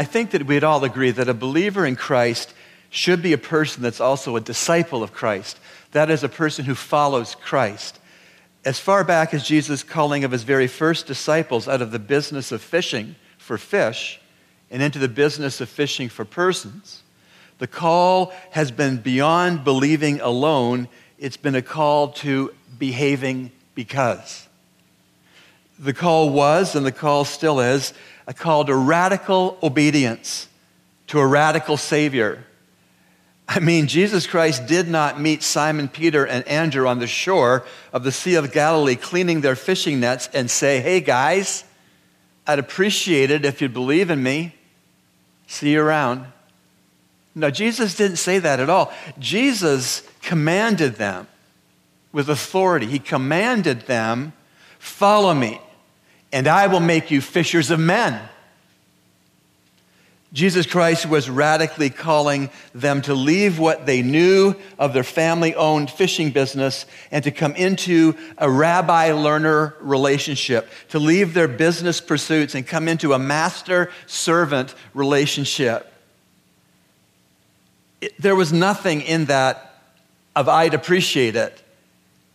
I think that we'd all agree that a believer in Christ should be a person that's also a disciple of Christ. That is, a person who follows Christ. As far back as Jesus' calling of his very first disciples out of the business of fishing for fish and into the business of fishing for persons, the call has been beyond believing alone, it's been a call to behaving because. The call was, and the call still is, a call to radical obedience to a radical Savior. I mean, Jesus Christ did not meet Simon Peter and Andrew on the shore of the Sea of Galilee cleaning their fishing nets and say, Hey guys, I'd appreciate it if you'd believe in me. See you around. No, Jesus didn't say that at all. Jesus commanded them with authority. He commanded them, Follow me and I will make you fishers of men. Jesus Christ was radically calling them to leave what they knew of their family owned fishing business and to come into a rabbi learner relationship, to leave their business pursuits and come into a master servant relationship. It, there was nothing in that of I'd appreciate it,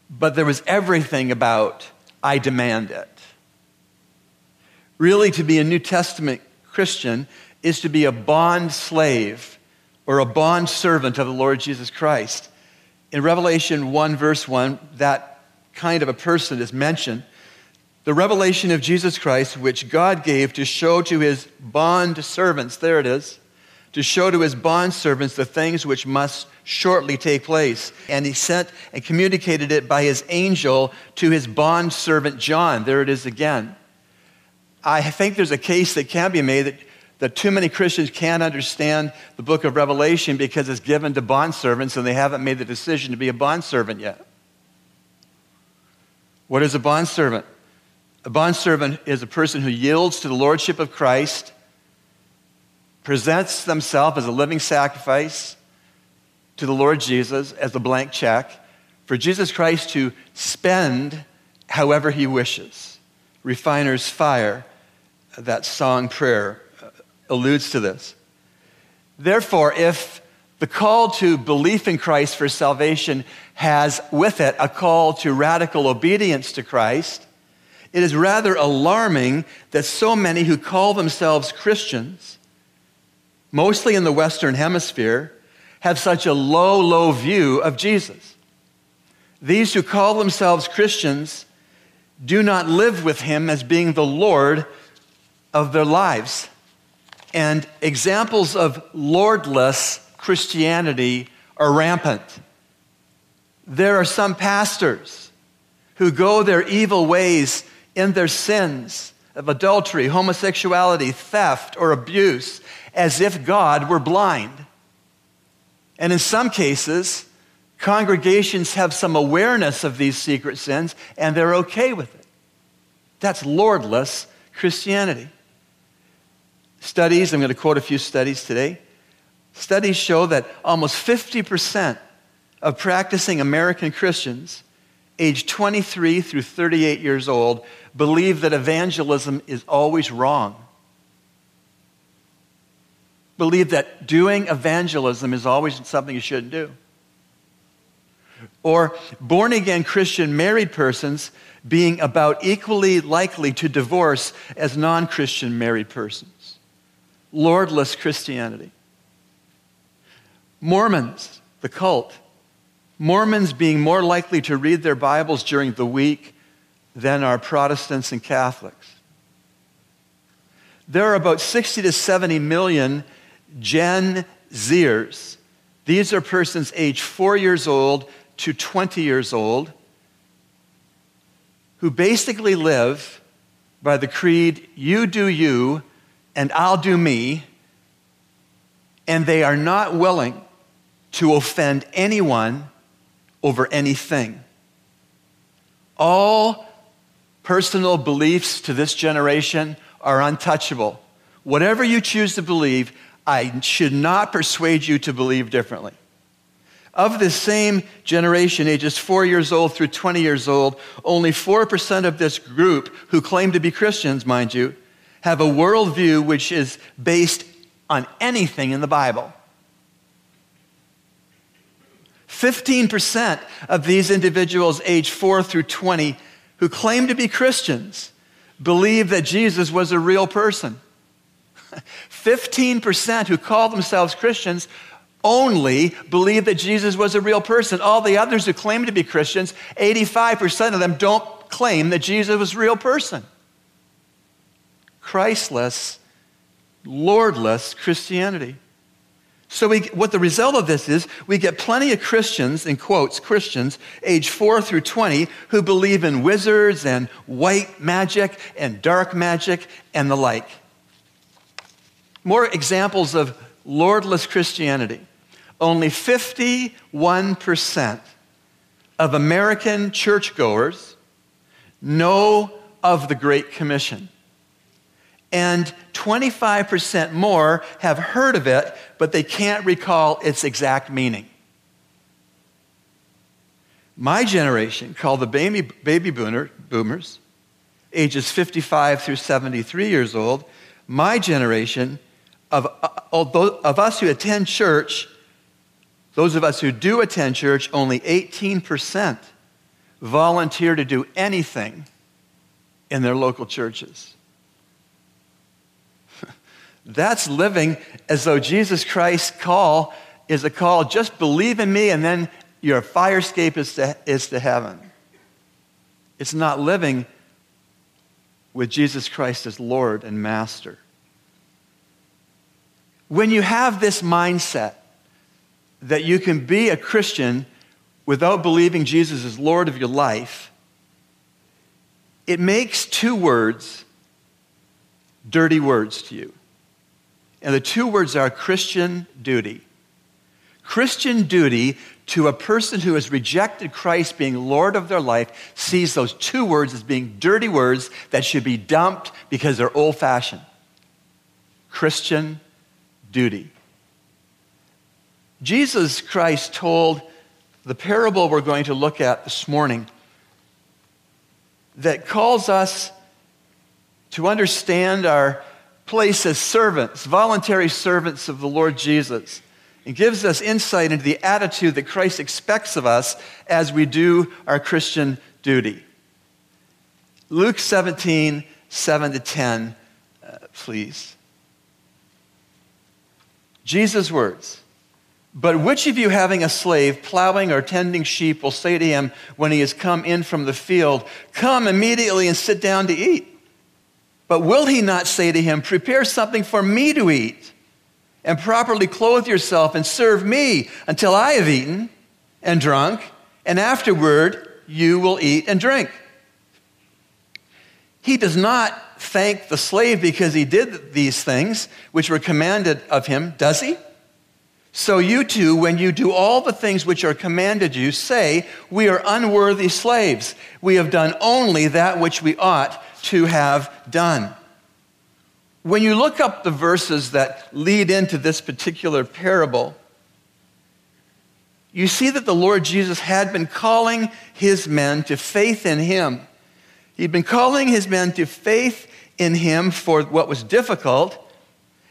but there was everything about I demand it. Really, to be a New Testament Christian is to be a bond slave or a bond servant of the Lord Jesus Christ. In Revelation 1, verse 1, that kind of a person is mentioned. The revelation of Jesus Christ, which God gave to show to his bond servants, there it is, to show to his bond servants the things which must shortly take place. And he sent and communicated it by his angel to his bond servant John. There it is again. I think there's a case that can be made that, that too many Christians can't understand the book of Revelation because it's given to bondservants and they haven't made the decision to be a bondservant yet. What is a bondservant? A bondservant is a person who yields to the lordship of Christ, presents themselves as a living sacrifice to the Lord Jesus as a blank check for Jesus Christ to spend however he wishes. Refiner's fire that song prayer uh, alludes to this. Therefore, if the call to belief in Christ for salvation has with it a call to radical obedience to Christ, it is rather alarming that so many who call themselves Christians, mostly in the Western Hemisphere, have such a low, low view of Jesus. These who call themselves Christians do not live with him as being the Lord of their lives. And examples of lordless Christianity are rampant. There are some pastors who go their evil ways in their sins of adultery, homosexuality, theft, or abuse as if God were blind. And in some cases, congregations have some awareness of these secret sins and they're okay with it. That's lordless Christianity. Studies, I'm going to quote a few studies today. Studies show that almost 50% of practicing American Christians, aged 23 through 38 years old, believe that evangelism is always wrong. Believe that doing evangelism is always something you shouldn't do. Or born again Christian married persons being about equally likely to divorce as non Christian married persons lordless Christianity. Mormons, the cult, Mormons being more likely to read their Bibles during the week than are Protestants and Catholics. There are about 60 to 70 million Gen Zers. These are persons aged four years old to 20 years old who basically live by the creed, you do you, and I'll do me, and they are not willing to offend anyone over anything. All personal beliefs to this generation are untouchable. Whatever you choose to believe, I should not persuade you to believe differently. Of this same generation, ages four years old through 20 years old, only 4% of this group, who claim to be Christians, mind you, have a worldview which is based on anything in the Bible. 15% of these individuals aged 4 through 20 who claim to be Christians believe that Jesus was a real person. 15% who call themselves Christians only believe that Jesus was a real person. All the others who claim to be Christians, 85% of them don't claim that Jesus was a real person. Christless, Lordless Christianity. So, we, what the result of this is, we get plenty of Christians, in quotes, Christians, age 4 through 20, who believe in wizards and white magic and dark magic and the like. More examples of Lordless Christianity. Only 51% of American churchgoers know of the Great Commission and 25% more have heard of it, but they can't recall its exact meaning. My generation, called the baby, baby boomer, boomers, ages 55 through 73 years old, my generation of, uh, of us who attend church, those of us who do attend church, only 18% volunteer to do anything in their local churches. That's living as though Jesus Christ's call is a call, just believe in me, and then your fire escape is to, is to heaven. It's not living with Jesus Christ as Lord and Master. When you have this mindset that you can be a Christian without believing Jesus is Lord of your life, it makes two words dirty words to you. And the two words are Christian duty. Christian duty to a person who has rejected Christ being Lord of their life sees those two words as being dirty words that should be dumped because they're old fashioned. Christian duty. Jesus Christ told the parable we're going to look at this morning that calls us to understand our place as servants, voluntary servants of the Lord Jesus. It gives us insight into the attitude that Christ expects of us as we do our Christian duty. Luke 17, 7 to 10, uh, please. Jesus' words. But which of you, having a slave plowing or tending sheep, will say to him when he has come in from the field, Come immediately and sit down to eat? But will he not say to him, Prepare something for me to eat, and properly clothe yourself and serve me until I have eaten and drunk, and afterward you will eat and drink? He does not thank the slave because he did these things which were commanded of him, does he? So you too, when you do all the things which are commanded you, say, We are unworthy slaves. We have done only that which we ought to have done. When you look up the verses that lead into this particular parable, you see that the Lord Jesus had been calling his men to faith in him. He'd been calling his men to faith in him for what was difficult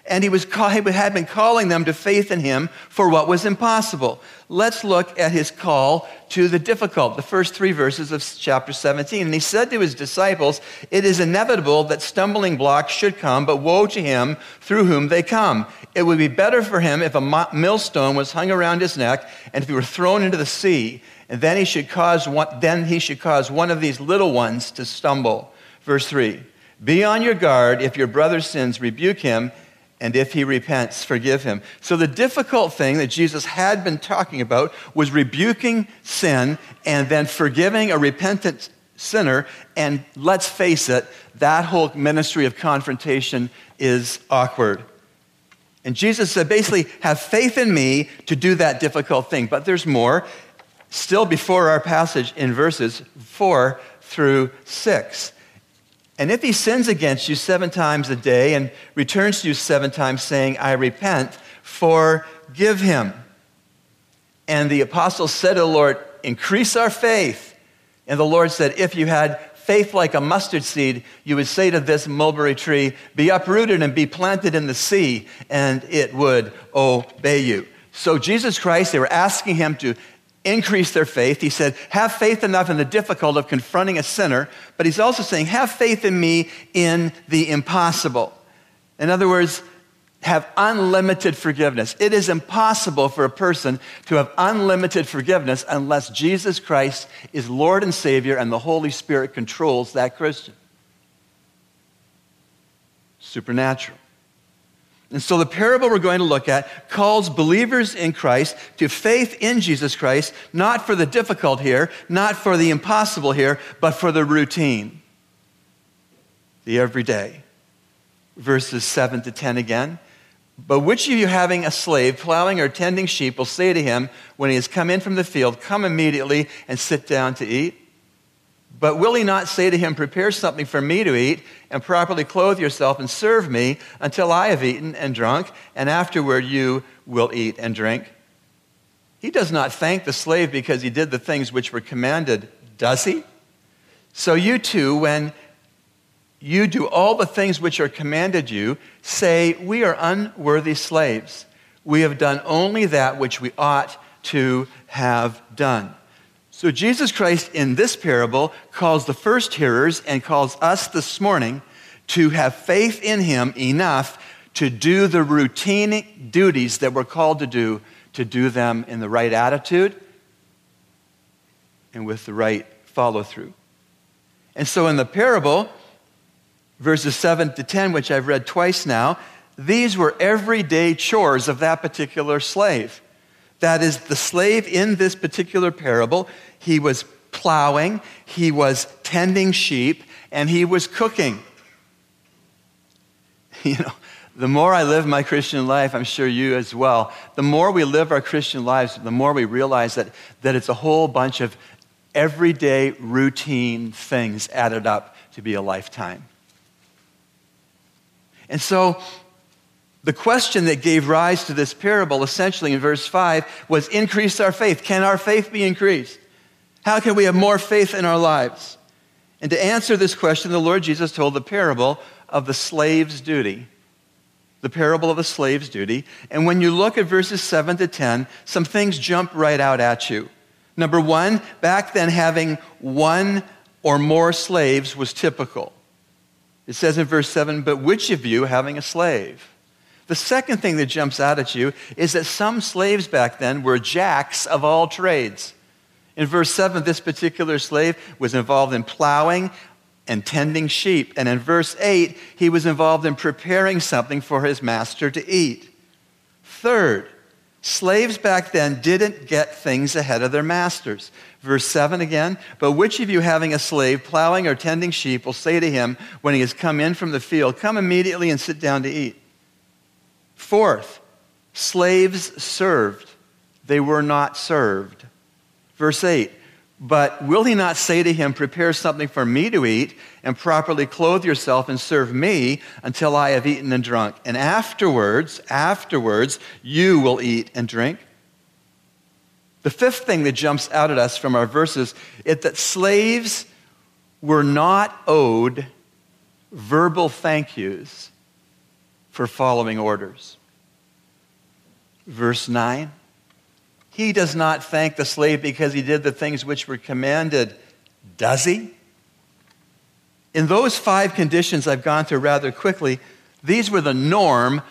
and he, was call, he had been calling them to faith in him for what was impossible. Let's look at his call to the difficult, the first three verses of chapter 17. And he said to his disciples, It is inevitable that stumbling blocks should come, but woe to him through whom they come. It would be better for him if a millstone was hung around his neck and if he were thrown into the sea, and then he should cause one, then he should cause one of these little ones to stumble. Verse 3 Be on your guard. If your brother sins, rebuke him and if he repents, forgive him. So, the difficult thing that Jesus had been talking about was rebuking sin and then forgiving a repentant sinner. And let's face it, that whole ministry of confrontation is awkward. And Jesus said, basically, have faith in me to do that difficult thing. But there's more. Still before our passage in verses 4 through 6. And if he sins against you seven times a day and returns to you seven times saying, I repent, forgive him. And the apostles said to the Lord, Increase our faith. And the Lord said, If you had faith like a mustard seed, you would say to this mulberry tree, Be uprooted and be planted in the sea, and it would obey you. So, Jesus Christ, they were asking him to increase their faith. He said, Have faith enough in the difficult of confronting a sinner, but he's also saying, Have faith in me in the impossible. In other words, have unlimited forgiveness. It is impossible for a person to have unlimited forgiveness unless Jesus Christ is Lord and Savior and the Holy Spirit controls that Christian. Supernatural. And so the parable we're going to look at calls believers in Christ to faith in Jesus Christ, not for the difficult here, not for the impossible here, but for the routine, the everyday. Verses 7 to 10 again. But which of you having a slave plowing or tending sheep will say to him when he has come in from the field, Come immediately and sit down to eat? But will he not say to him, Prepare something for me to eat, and properly clothe yourself and serve me until I have eaten and drunk, and afterward you will eat and drink? He does not thank the slave because he did the things which were commanded, does he? So you too, when you do all the things which are commanded you, say, We are unworthy slaves. We have done only that which we ought to have done. So, Jesus Christ in this parable calls the first hearers and calls us this morning to have faith in Him enough to do the routine duties that we're called to do, to do them in the right attitude and with the right follow through. And so, in the parable, verses 7 to 10, which I've read twice now, these were everyday chores of that particular slave. That is, the slave in this particular parable, he was plowing, he was tending sheep, and he was cooking. You know, the more I live my Christian life, I'm sure you as well, the more we live our Christian lives, the more we realize that, that it's a whole bunch of everyday routine things added up to be a lifetime. And so, the question that gave rise to this parable, essentially in verse 5, was increase our faith. Can our faith be increased? How can we have more faith in our lives? And to answer this question, the Lord Jesus told the parable of the slave's duty. The parable of the slave's duty. And when you look at verses 7 to 10, some things jump right out at you. Number one, back then, having one or more slaves was typical. It says in verse 7, but which of you having a slave? The second thing that jumps out at you is that some slaves back then were jacks of all trades. In verse 7, this particular slave was involved in plowing and tending sheep. And in verse 8, he was involved in preparing something for his master to eat. Third, slaves back then didn't get things ahead of their masters. Verse 7 again, but which of you having a slave plowing or tending sheep will say to him when he has come in from the field, Come immediately and sit down to eat? Fourth, slaves served, they were not served. Verse 8, but will he not say to him, Prepare something for me to eat, and properly clothe yourself and serve me until I have eaten and drunk? And afterwards, afterwards, you will eat and drink? The fifth thing that jumps out at us from our verses is that slaves were not owed verbal thank yous for following orders. Verse 9 He does not thank the slave because he did the things which were commanded, does he? In those five conditions I've gone through rather quickly, these were the norm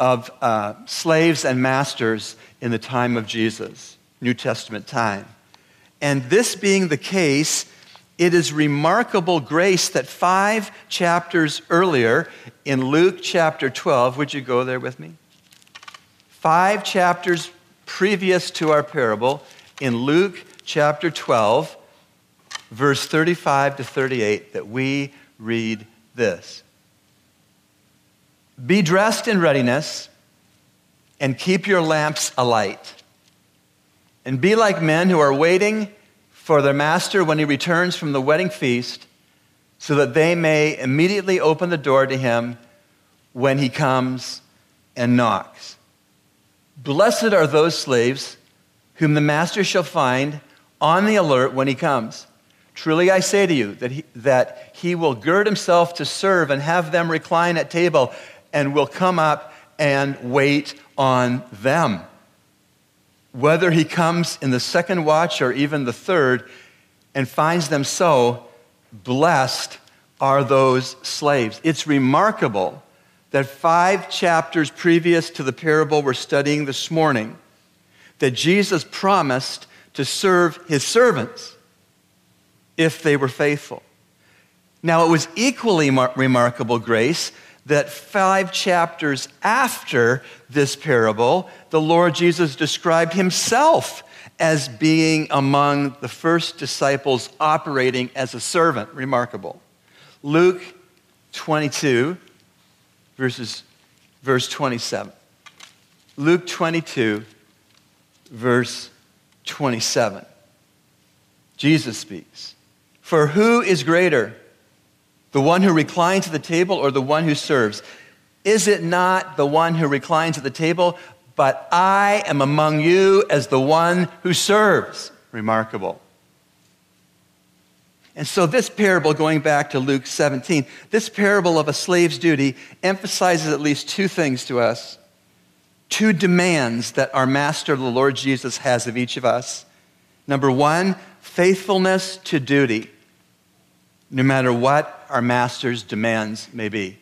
of uh, slaves and masters in the time of Jesus, New Testament time. And this being the case, it is remarkable grace that five chapters earlier, in Luke chapter 12, would you go there with me? Five chapters previous to our parable, in Luke chapter 12, verse 35 to 38, that we read this Be dressed in readiness and keep your lamps alight. And be like men who are waiting for their master when he returns from the wedding feast, so that they may immediately open the door to him when he comes and knocks. Blessed are those slaves whom the master shall find on the alert when he comes. Truly I say to you that he, that he will gird himself to serve and have them recline at table and will come up and wait on them. Whether he comes in the second watch or even the third and finds them so, blessed are those slaves. It's remarkable that five chapters previous to the parable we're studying this morning, that Jesus promised to serve his servants if they were faithful. Now, it was equally mar- remarkable, Grace, that five chapters after this parable, the Lord Jesus described himself as being among the first disciples operating as a servant. Remarkable. Luke 22, verses, verse 27. Luke 22, verse 27. Jesus speaks. For who is greater, the one who reclines at the table or the one who serves? Is it not the one who reclines at the table? But I am among you as the one who serves. Remarkable. And so, this parable, going back to Luke 17, this parable of a slave's duty emphasizes at least two things to us two demands that our master, the Lord Jesus, has of each of us. Number one, faithfulness to duty, no matter what our master's demands may be.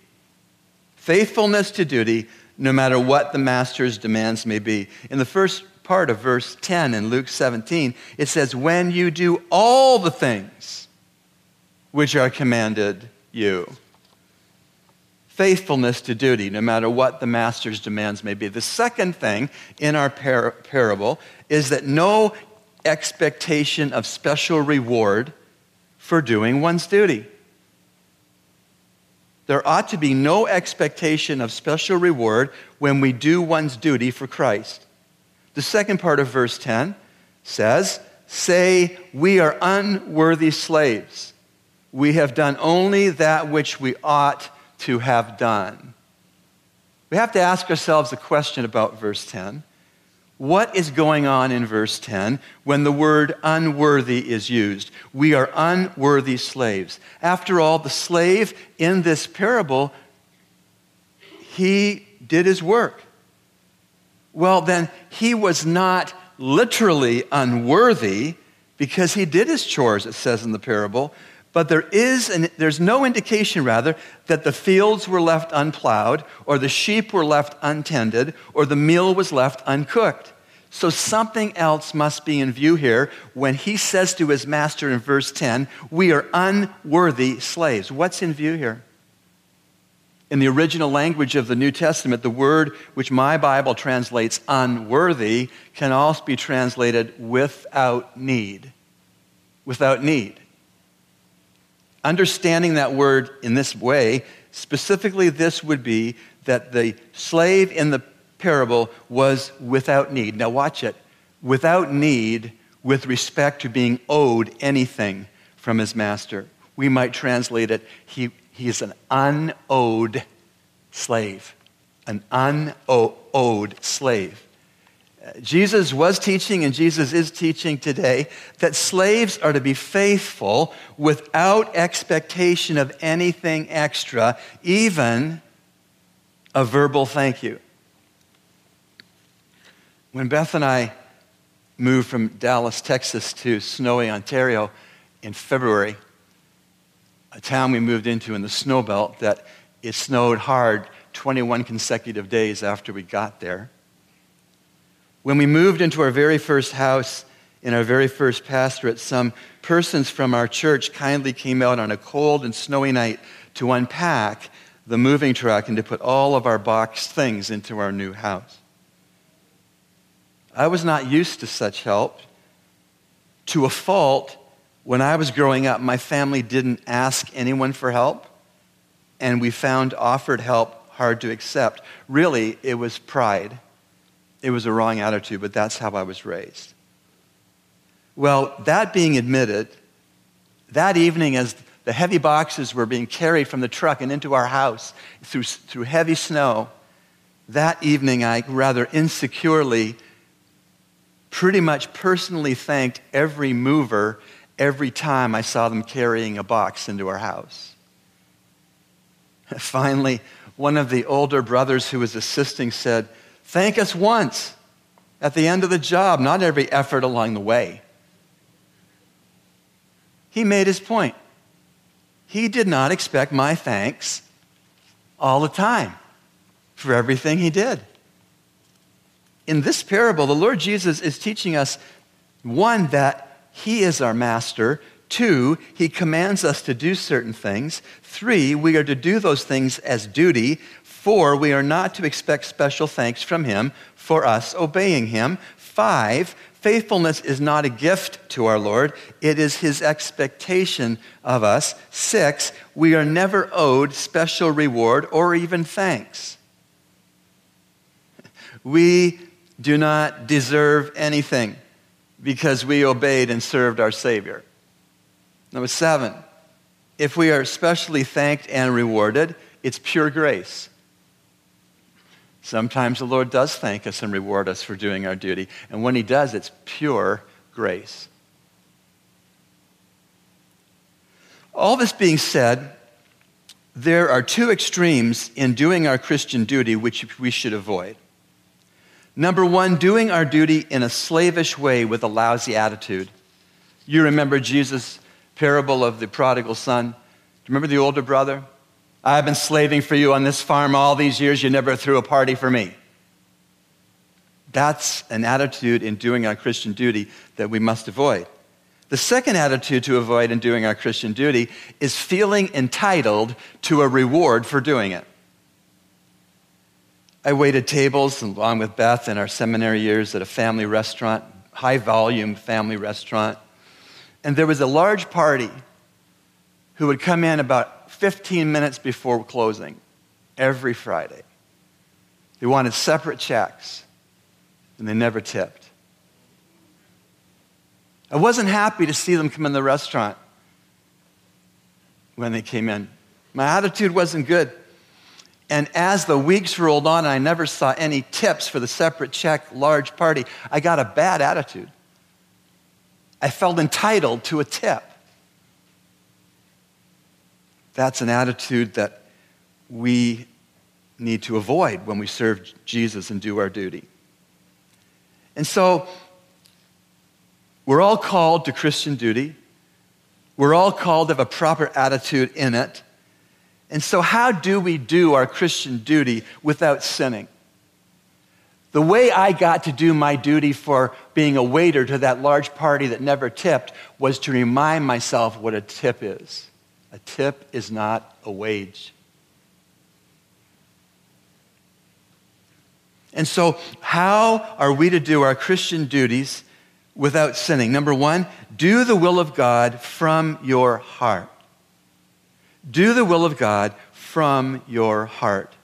Faithfulness to duty, no matter what the master's demands may be. In the first part of verse 10 in Luke 17, it says, When you do all the things which are commanded you faithfulness to duty, no matter what the master's demands may be. The second thing in our par- parable is that no expectation of special reward for doing one's duty. There ought to be no expectation of special reward when we do one's duty for Christ. The second part of verse 10 says, Say, we are unworthy slaves. We have done only that which we ought to have done. We have to ask ourselves a question about verse 10. What is going on in verse 10 when the word unworthy is used? We are unworthy slaves. After all, the slave in this parable, he did his work. Well, then, he was not literally unworthy because he did his chores, it says in the parable, but there is an, there's no indication, rather, that the fields were left unplowed, or the sheep were left untended, or the meal was left uncooked. So something else must be in view here when he says to his master in verse 10, We are unworthy slaves. What's in view here? In the original language of the New Testament, the word which my Bible translates unworthy can also be translated without need. Without need understanding that word in this way, specifically, this would be that the slave in the parable was without need. Now, watch it. Without need with respect to being owed anything from his master. We might translate it, he, he is an unowed slave. An unowed slave. Jesus was teaching, and Jesus is teaching today, that slaves are to be faithful without expectation of anything extra, even a verbal thank you. When Beth and I moved from Dallas, Texas to snowy Ontario in February, a town we moved into in the snow belt that it snowed hard 21 consecutive days after we got there. When we moved into our very first house in our very first pastorate, some persons from our church kindly came out on a cold and snowy night to unpack the moving truck and to put all of our boxed things into our new house. I was not used to such help. To a fault, when I was growing up, my family didn't ask anyone for help, and we found offered help hard to accept. Really, it was pride. It was a wrong attitude, but that's how I was raised. Well, that being admitted, that evening, as the heavy boxes were being carried from the truck and into our house through, through heavy snow, that evening I rather insecurely, pretty much personally thanked every mover every time I saw them carrying a box into our house. Finally, one of the older brothers who was assisting said, Thank us once at the end of the job, not every effort along the way. He made his point. He did not expect my thanks all the time for everything he did. In this parable, the Lord Jesus is teaching us one, that he is our master. Two, he commands us to do certain things. Three, we are to do those things as duty. Four, we are not to expect special thanks from him for us obeying him. Five, faithfulness is not a gift to our Lord, it is his expectation of us. Six, we are never owed special reward or even thanks. We do not deserve anything because we obeyed and served our Savior. Number seven, if we are especially thanked and rewarded, it's pure grace. Sometimes the Lord does thank us and reward us for doing our duty. And when He does, it's pure grace. All this being said, there are two extremes in doing our Christian duty which we should avoid. Number one, doing our duty in a slavish way with a lousy attitude. You remember Jesus' parable of the prodigal son? Do you remember the older brother? I've been slaving for you on this farm all these years. You never threw a party for me. That's an attitude in doing our Christian duty that we must avoid. The second attitude to avoid in doing our Christian duty is feeling entitled to a reward for doing it. I waited tables along with Beth in our seminary years at a family restaurant, high volume family restaurant. And there was a large party who would come in about 15 minutes before closing every Friday. They wanted separate checks, and they never tipped. I wasn't happy to see them come in the restaurant when they came in. My attitude wasn't good. And as the weeks rolled on and I never saw any tips for the separate check large party, I got a bad attitude. I felt entitled to a tip. That's an attitude that we need to avoid when we serve Jesus and do our duty. And so, we're all called to Christian duty. We're all called to have a proper attitude in it. And so, how do we do our Christian duty without sinning? The way I got to do my duty for being a waiter to that large party that never tipped was to remind myself what a tip is. A tip is not a wage. And so, how are we to do our Christian duties without sinning? Number one, do the will of God from your heart. Do the will of God from your heart.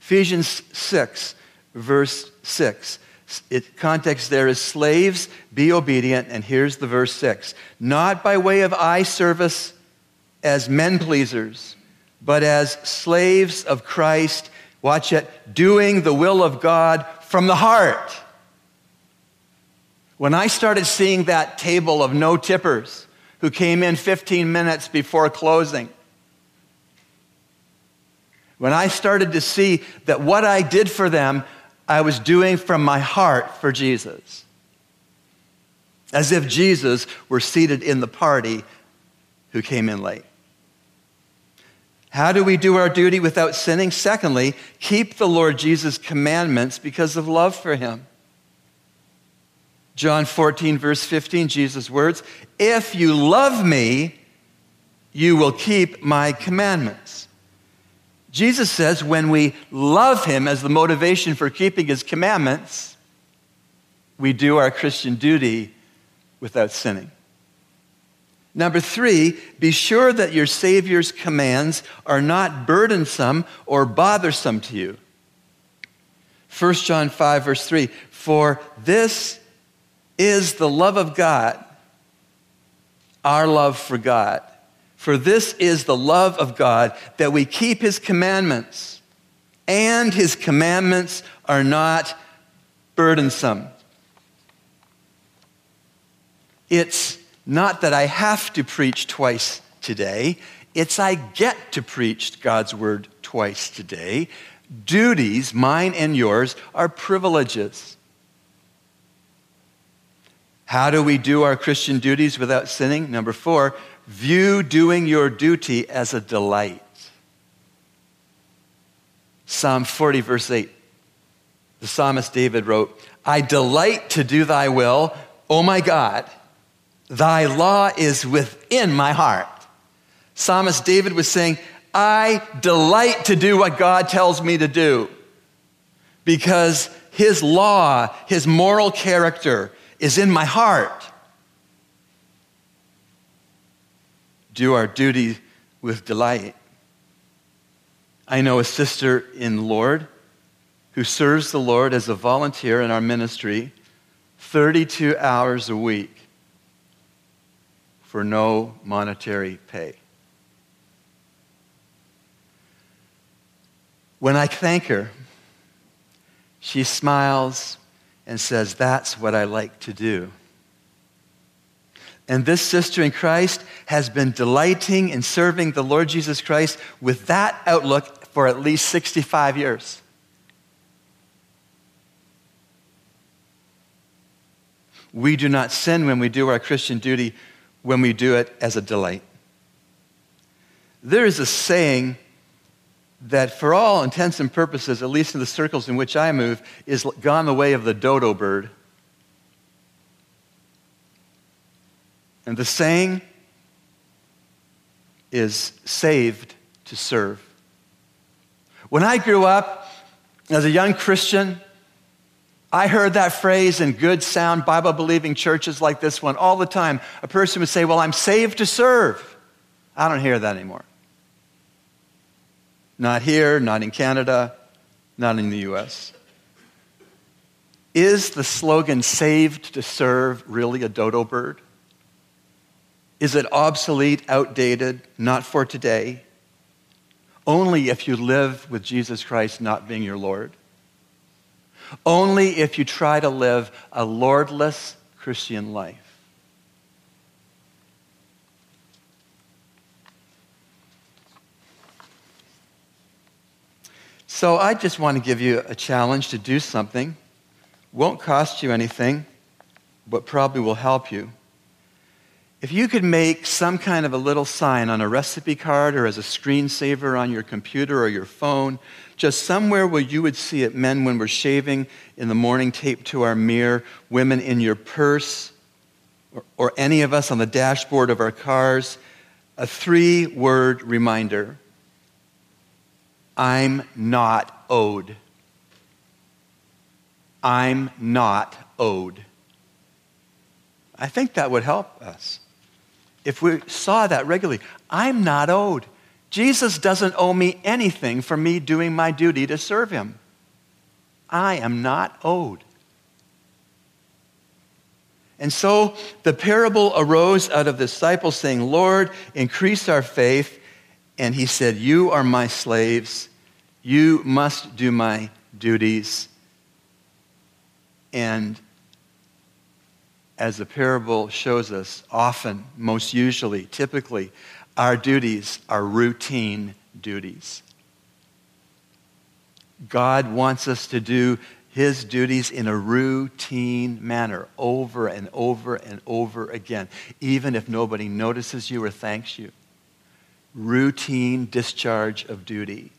Ephesians 6, verse 6. It, context there is slaves, be obedient. And here's the verse 6 Not by way of eye service as men pleasers, but as slaves of Christ. Watch it, doing the will of God from the heart. When I started seeing that table of no tippers who came in 15 minutes before closing, when I started to see that what I did for them, I was doing from my heart for Jesus. As if Jesus were seated in the party who came in late. How do we do our duty without sinning? Secondly, keep the Lord Jesus' commandments because of love for him. John 14, verse 15, Jesus' words If you love me, you will keep my commandments. Jesus says when we love him as the motivation for keeping his commandments, we do our Christian duty without sinning. Number three, be sure that your Savior's commands are not burdensome or bothersome to you. 1 John 5, verse 3 For this is the love of God, our love for God for this is the love of God, that we keep his commandments, and his commandments are not burdensome. It's Not that I have to preach twice today, it's I get to preach God's word twice today. Duties, mine and yours, are privileges. How do we do our Christian duties without sinning? Number four, view doing your duty as a delight. Psalm 40, verse 8. The psalmist David wrote, I delight to do thy will, O my God. Thy law is within my heart. Psalmist David was saying, I delight to do what God tells me to do because his law, his moral character is in my heart. Do our duty with delight. I know a sister in Lord who serves the Lord as a volunteer in our ministry 32 hours a week for no monetary pay. When I thank her, she smiles and says, That's what I like to do. And this sister in Christ has been delighting in serving the Lord Jesus Christ with that outlook for at least 65 years. We do not sin when we do our Christian duty, when we do it as a delight. There is a saying that, for all intents and purposes, at least in the circles in which I move, is gone the way of the dodo bird. And the saying is saved to serve. When I grew up as a young Christian, I heard that phrase in good, sound, Bible believing churches like this one all the time. A person would say, Well, I'm saved to serve. I don't hear that anymore. Not here, not in Canada, not in the US. Is the slogan saved to serve really a dodo bird? Is it obsolete, outdated, not for today? Only if you live with Jesus Christ not being your Lord. Only if you try to live a Lordless Christian life. So I just want to give you a challenge to do something. Won't cost you anything, but probably will help you. If you could make some kind of a little sign on a recipe card or as a screensaver on your computer or your phone just somewhere where you would see it men when we're shaving in the morning taped to our mirror, women in your purse, or, or any of us on the dashboard of our cars, a three word reminder I'm not owed. I'm not owed. I think that would help us if we saw that regularly. I'm not owed. Jesus doesn't owe me anything for me doing my duty to serve him. I am not owed. And so the parable arose out of the disciples saying, Lord, increase our faith. And he said, You are my slaves. You must do my duties. And as the parable shows us, often, most usually, typically, our duties are routine duties. God wants us to do his duties in a routine manner over and over and over again, even if nobody notices you or thanks you. Routine discharge of duty.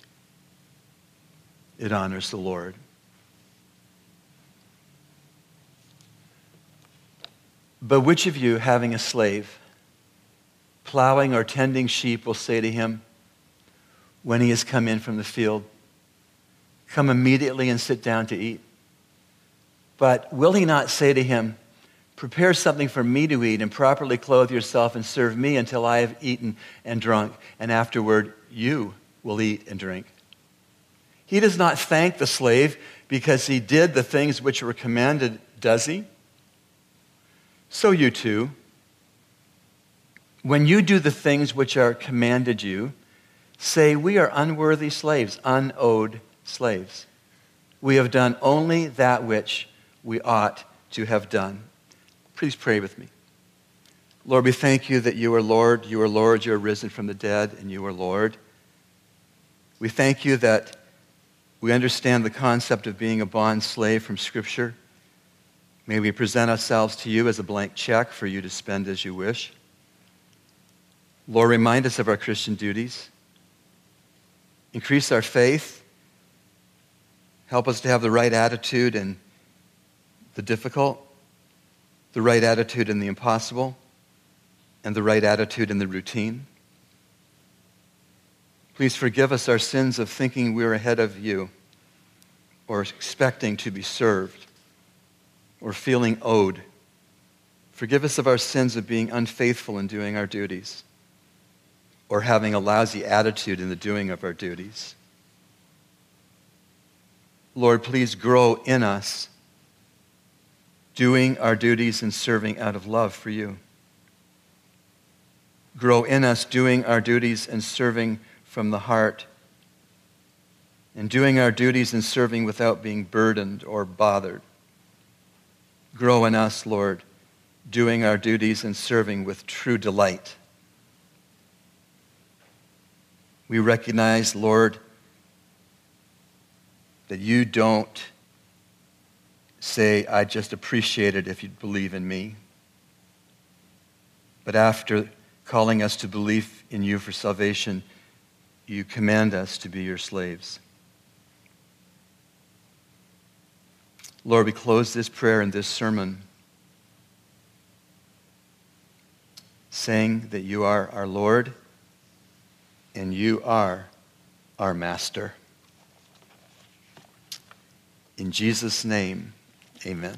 It honors the Lord. But which of you, having a slave, plowing or tending sheep will say to him when he has come in from the field, Come immediately and sit down to eat. But will he not say to him, Prepare something for me to eat and properly clothe yourself and serve me until I have eaten and drunk, and afterward you will eat and drink? He does not thank the slave because he did the things which were commanded, does he? So you too when you do the things which are commanded you, say, We are unworthy slaves, unowed slaves. We have done only that which we ought to have done. Please pray with me. Lord, we thank you that you are Lord, you are Lord, you are risen from the dead, and you are Lord. We thank you that we understand the concept of being a bond slave from Scripture. May we present ourselves to you as a blank check for you to spend as you wish. Lord, remind us of our Christian duties. Increase our faith. Help us to have the right attitude in the difficult, the right attitude in the impossible, and the right attitude in the routine. Please forgive us our sins of thinking we're ahead of you or expecting to be served or feeling owed. Forgive us of our sins of being unfaithful in doing our duties or having a lousy attitude in the doing of our duties. Lord, please grow in us doing our duties and serving out of love for you. Grow in us doing our duties and serving from the heart, and doing our duties and serving without being burdened or bothered. Grow in us, Lord, doing our duties and serving with true delight. We recognize, Lord, that you don't say, I just appreciate it if you believe in me. But after calling us to believe in you for salvation, you command us to be your slaves. Lord, we close this prayer and this sermon saying that you are our Lord and you are our Master. In Jesus' name, amen.